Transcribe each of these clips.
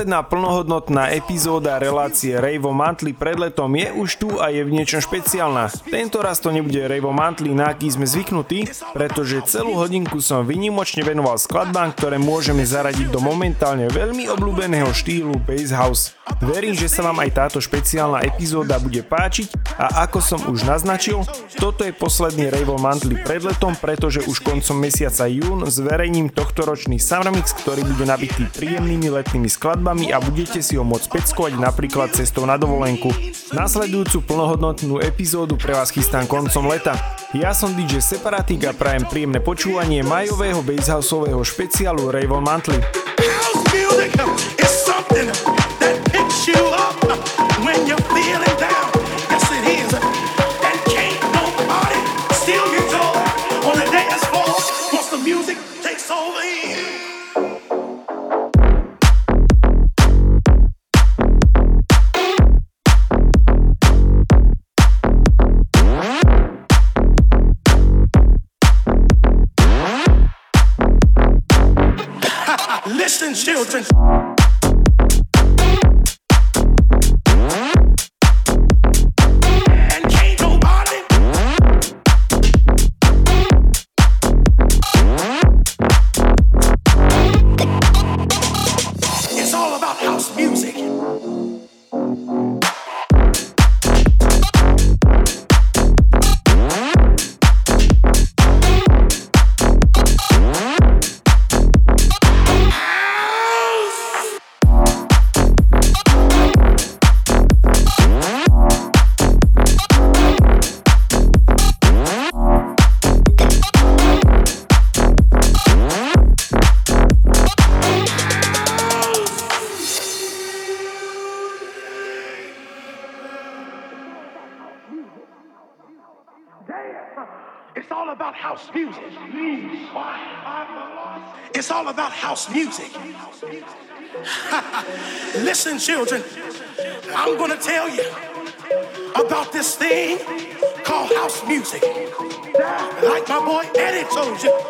Posledná plnohodnotná epizóda relácie Rejvo Mantli pred letom je už tu a je v niečom špeciálna. Tento raz to nebude Rejvo Mantli, na aký sme zvyknutí, pretože celú hodinku som vynimočne venoval skladbám, ktoré môžeme zaradiť do momentálne veľmi obľúbeného štýlu Bass House. Verím, že sa vám aj táto špeciálna epizóda bude páčiť a ako som už naznačil, toto je posledný Rejvo Mantli pred letom, pretože už koncom mesiaca jún zverejním tohto ročný Summer Mix, ktorý bude nabitý príjemnými letnými skladbami a budete si ho môcť peckovať napríklad cestou na dovolenku. Nasledujúcu plnohodnotnú epizódu pre vás chystám koncom leta. Ja som DJ Separatik a prajem príjemné počúvanie majového basehouseového špeciálu Monthly. House music is something that picks you up when you're feeling children, I'm to tell you about this thing called house music. Like my boy Eddie told you,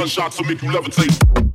gunshots will make you levitate.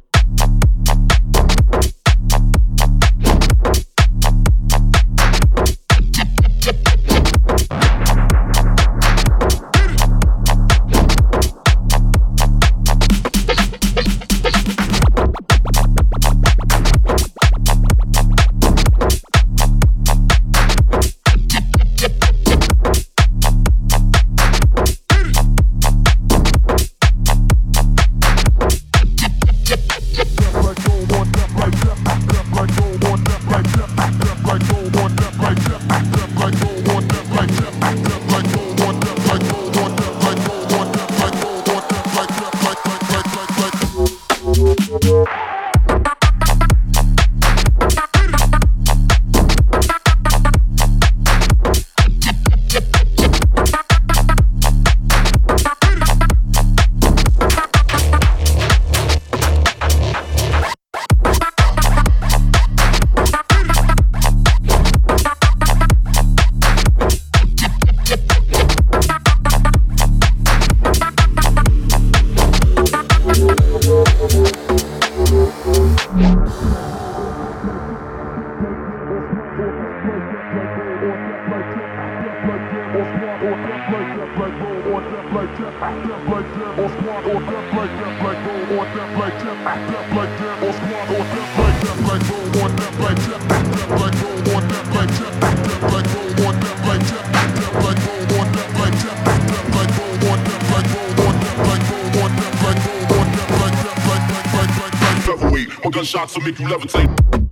Gunshots will make you levitate.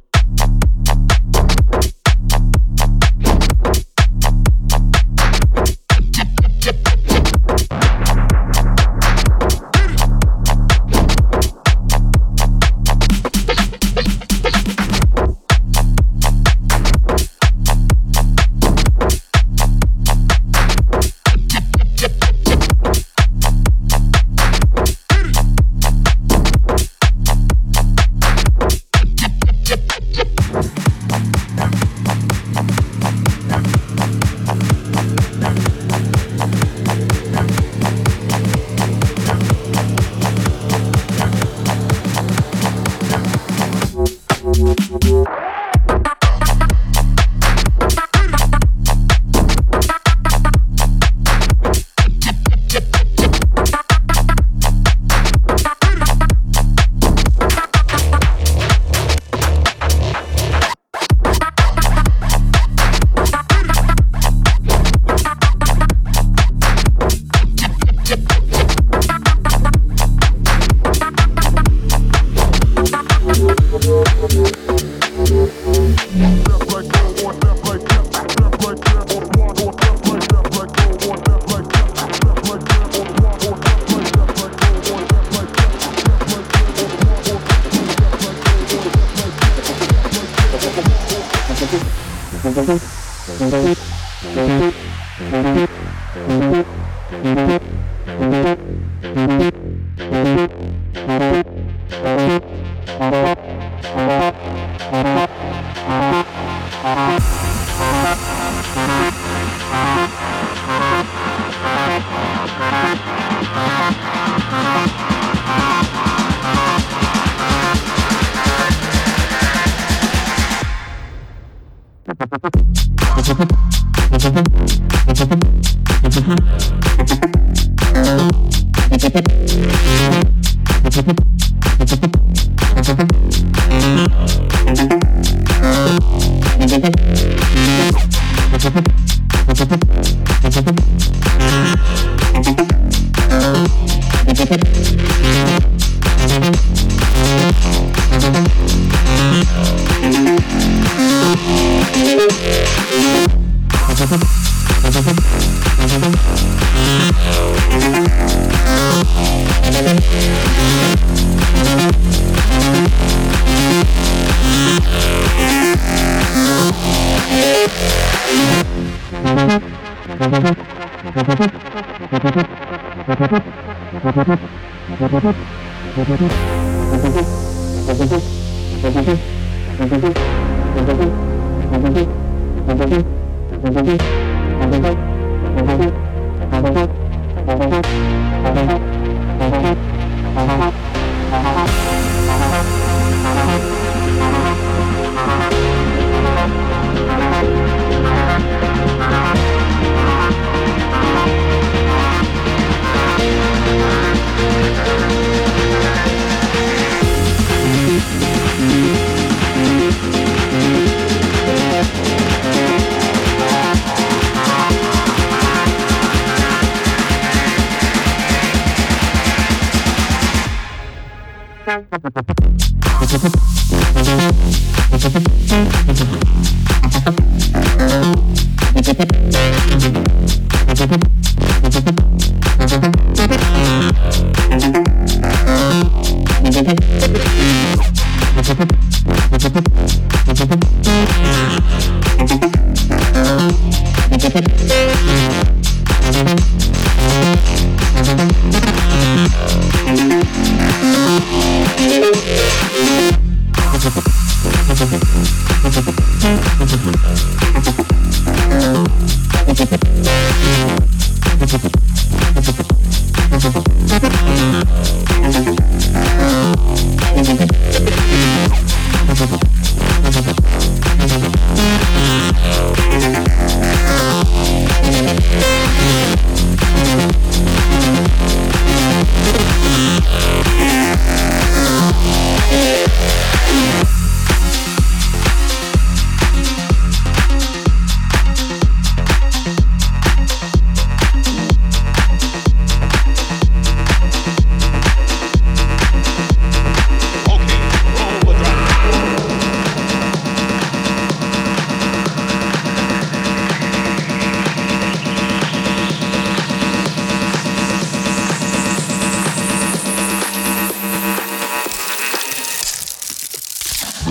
Mm-hmm.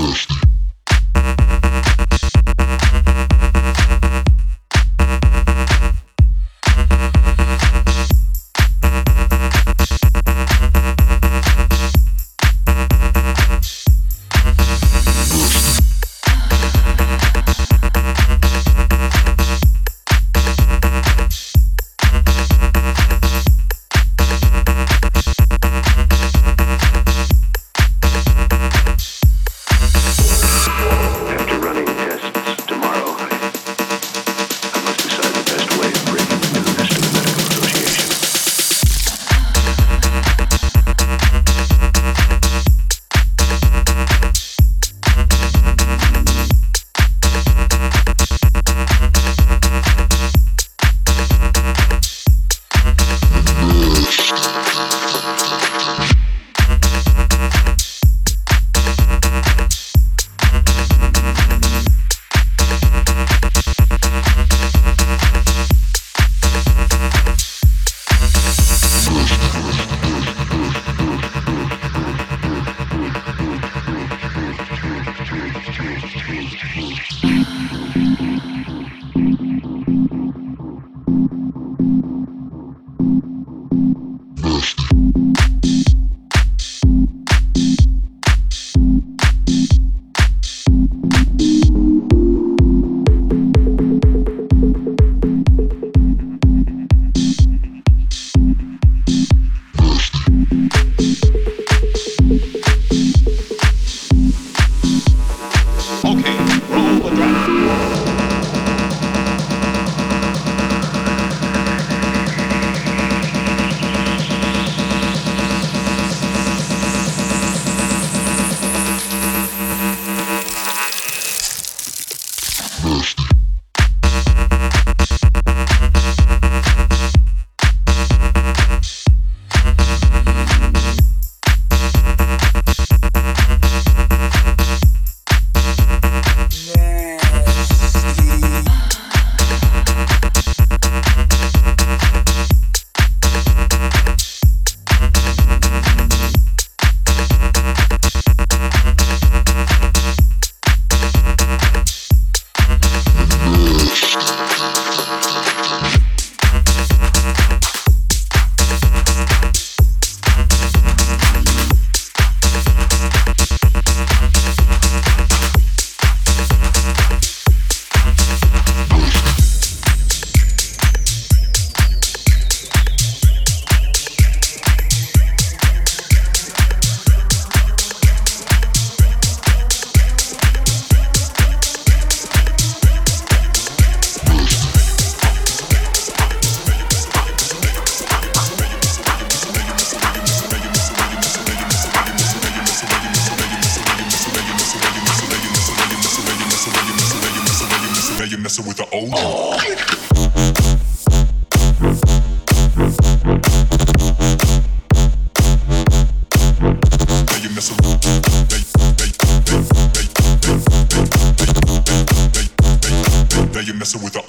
thirsty.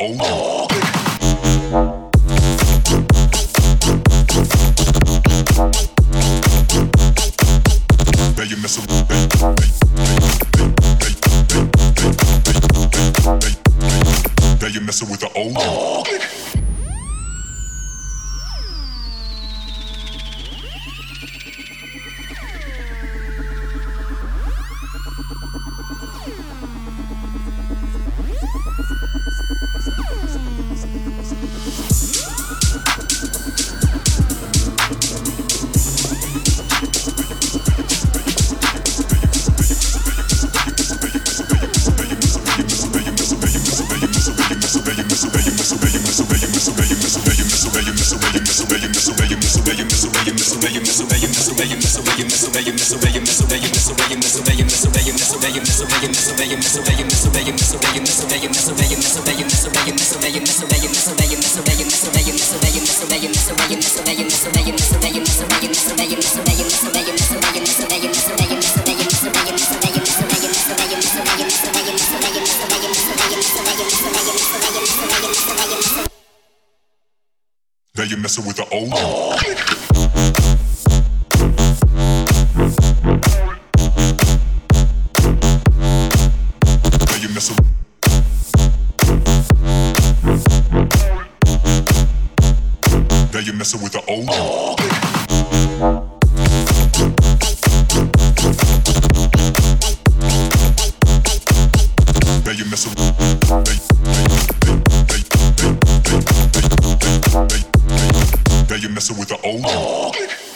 Oh. oh. Now you messing with the old. Make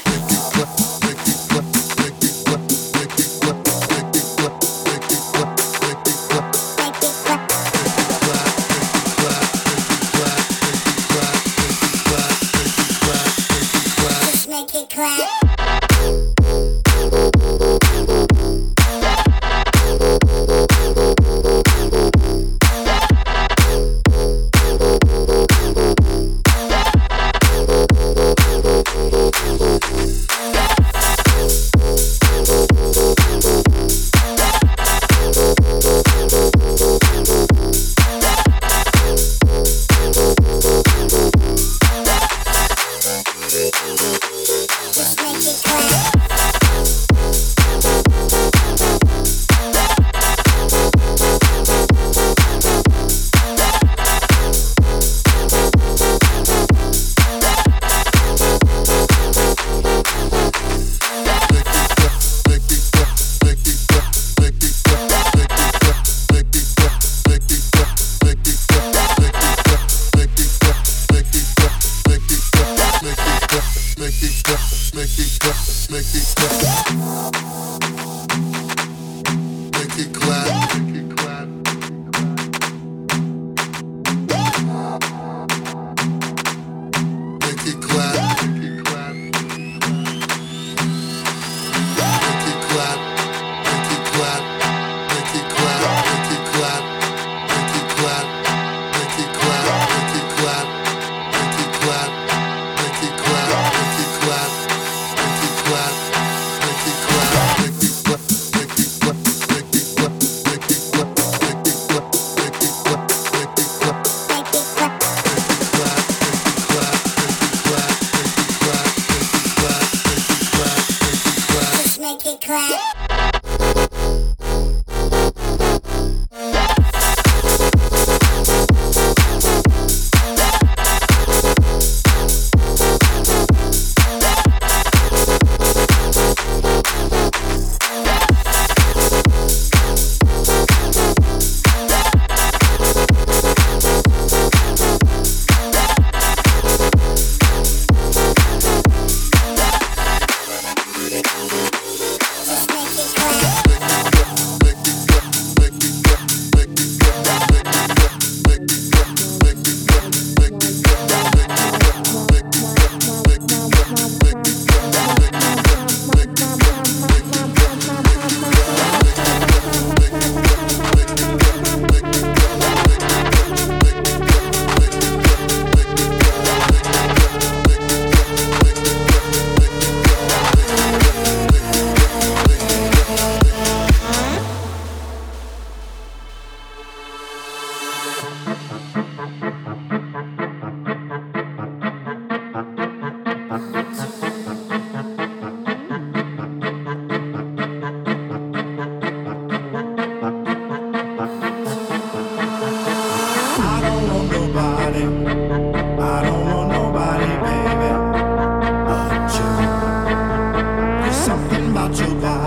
brought you.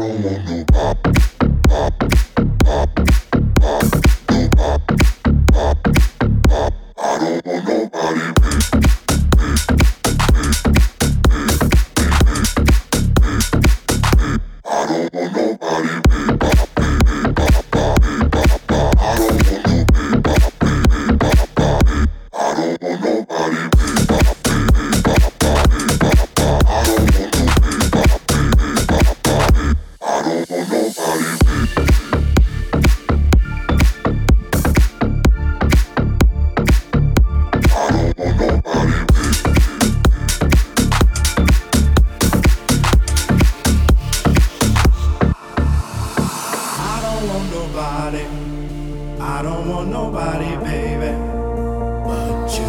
Come on, no pop. I don't want nobody, baby, but you.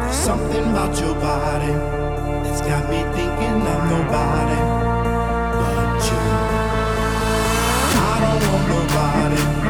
There's something about your body that's got me thinking of nobody but you. I don't want nobody.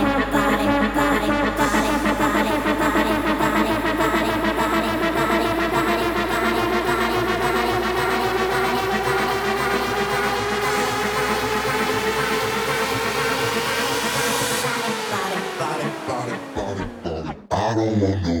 Roma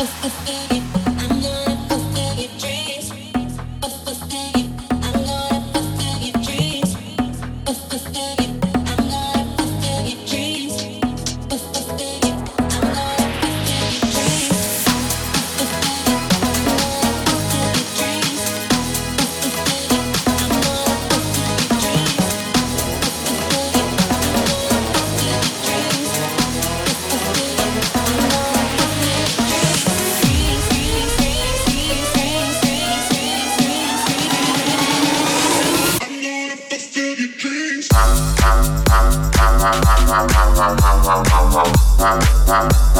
If, if, if.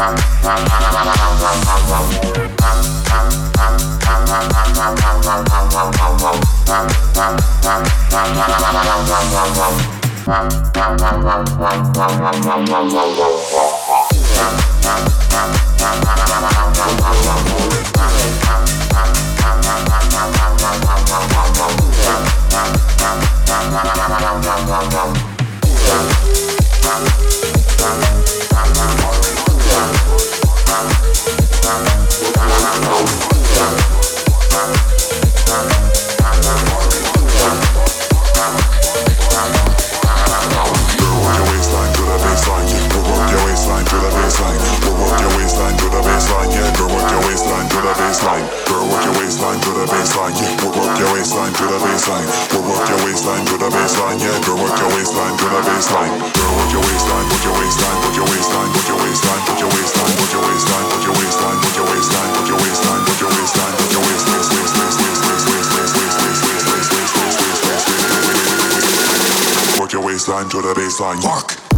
Wow, wow, wow. waistline. Work, your waistline to the baseline. Work, work your waistline to the baseline, yeah. Girl, work your waistline to the baseline. Girl, work your waistline, work your waistline, work your waistline, work your waistline, work your waistline, work your waistline, work your waistline, work your waistline, work your waistline, work your waistline, work your waistline, work your waistline. Work your waistline to the baseline. Work.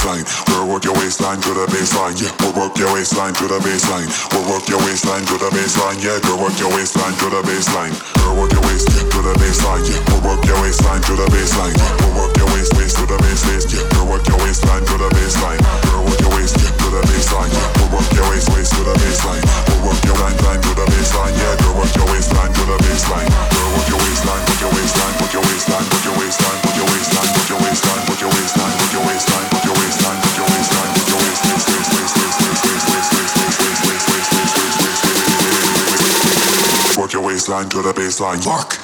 baseline. We'll work your waistline to the baseline. Yeah, we'll work your waistline to the baseline. We'll work your waistline to the baseline. Yeah, girl, work your waistline to the baseline. Girl, work your waist yeah, to the baseline. Yeah, we'll work your waistline to the baseline. Yeah, we'll work your waist waist to the base waist. Yeah, girl, work your waistline to the baseline. Girl, work your waist yeah, to the baseline. Yeah, we'll work your waist waist to the baseline. We'll work your line line to the baseline. Yeah, girl, work your waistline to the baseline. Girl, work your waistline, work your waistline, work your waistline, work your waistline. baseline to the baseline. lock.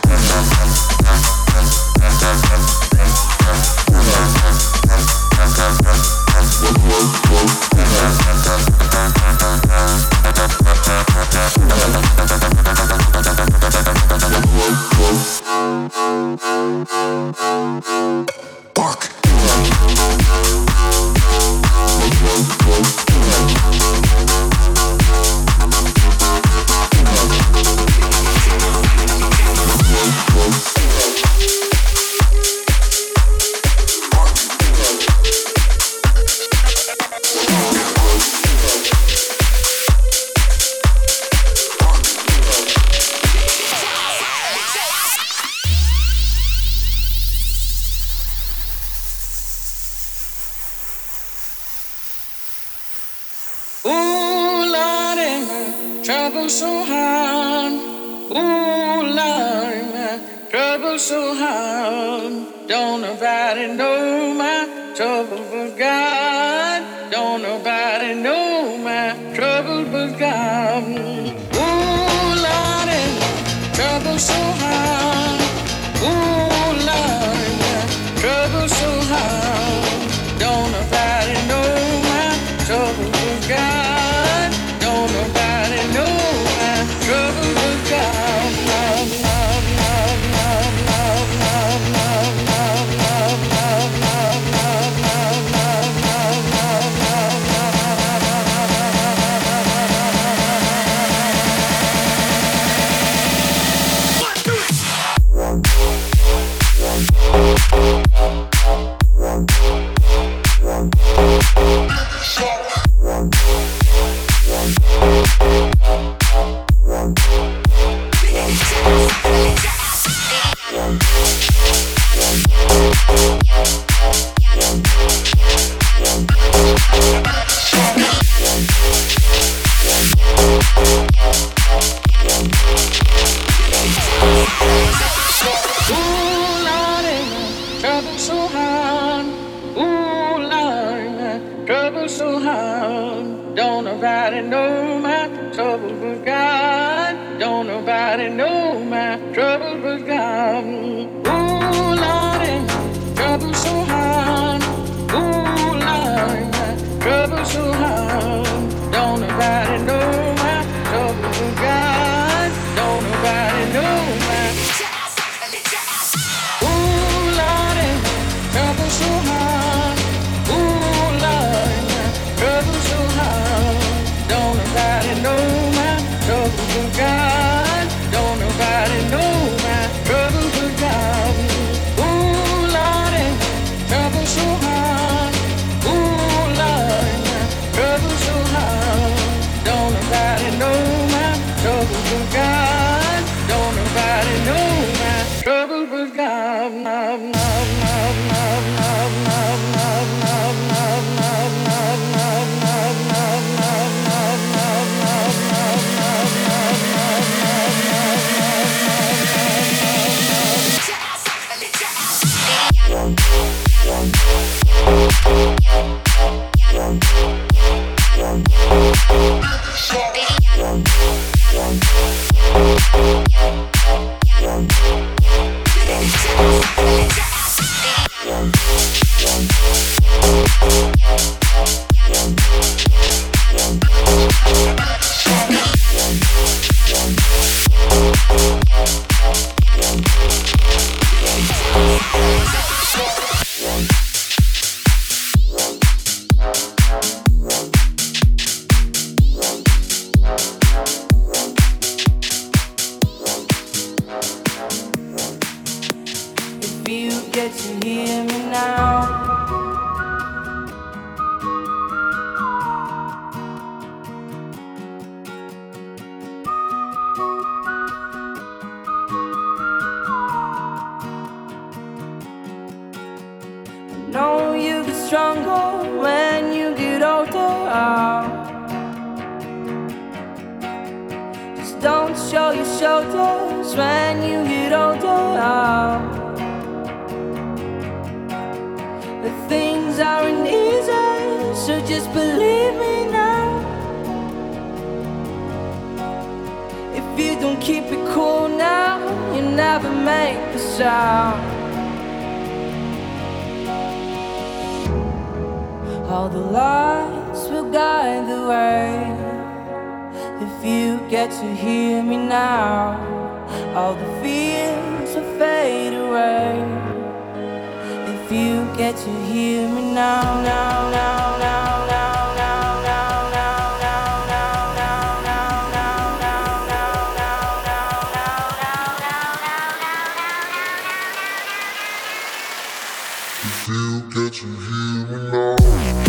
feel, can't you hear me now?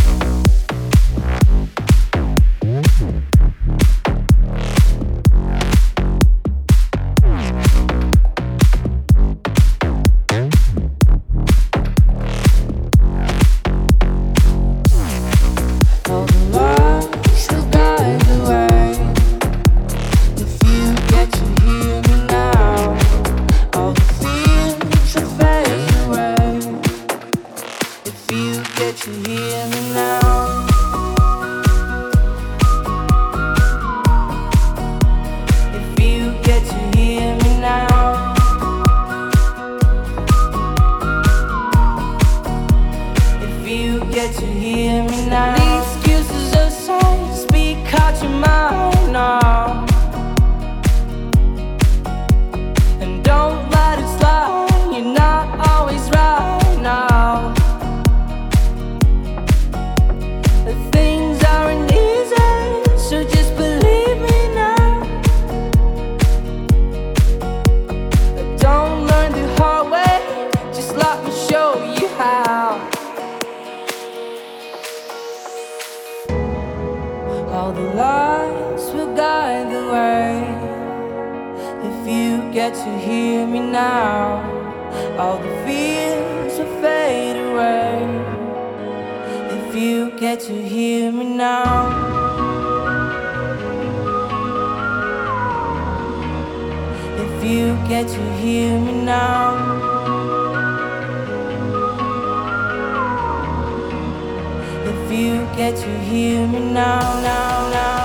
If you get to hear me now, now, now,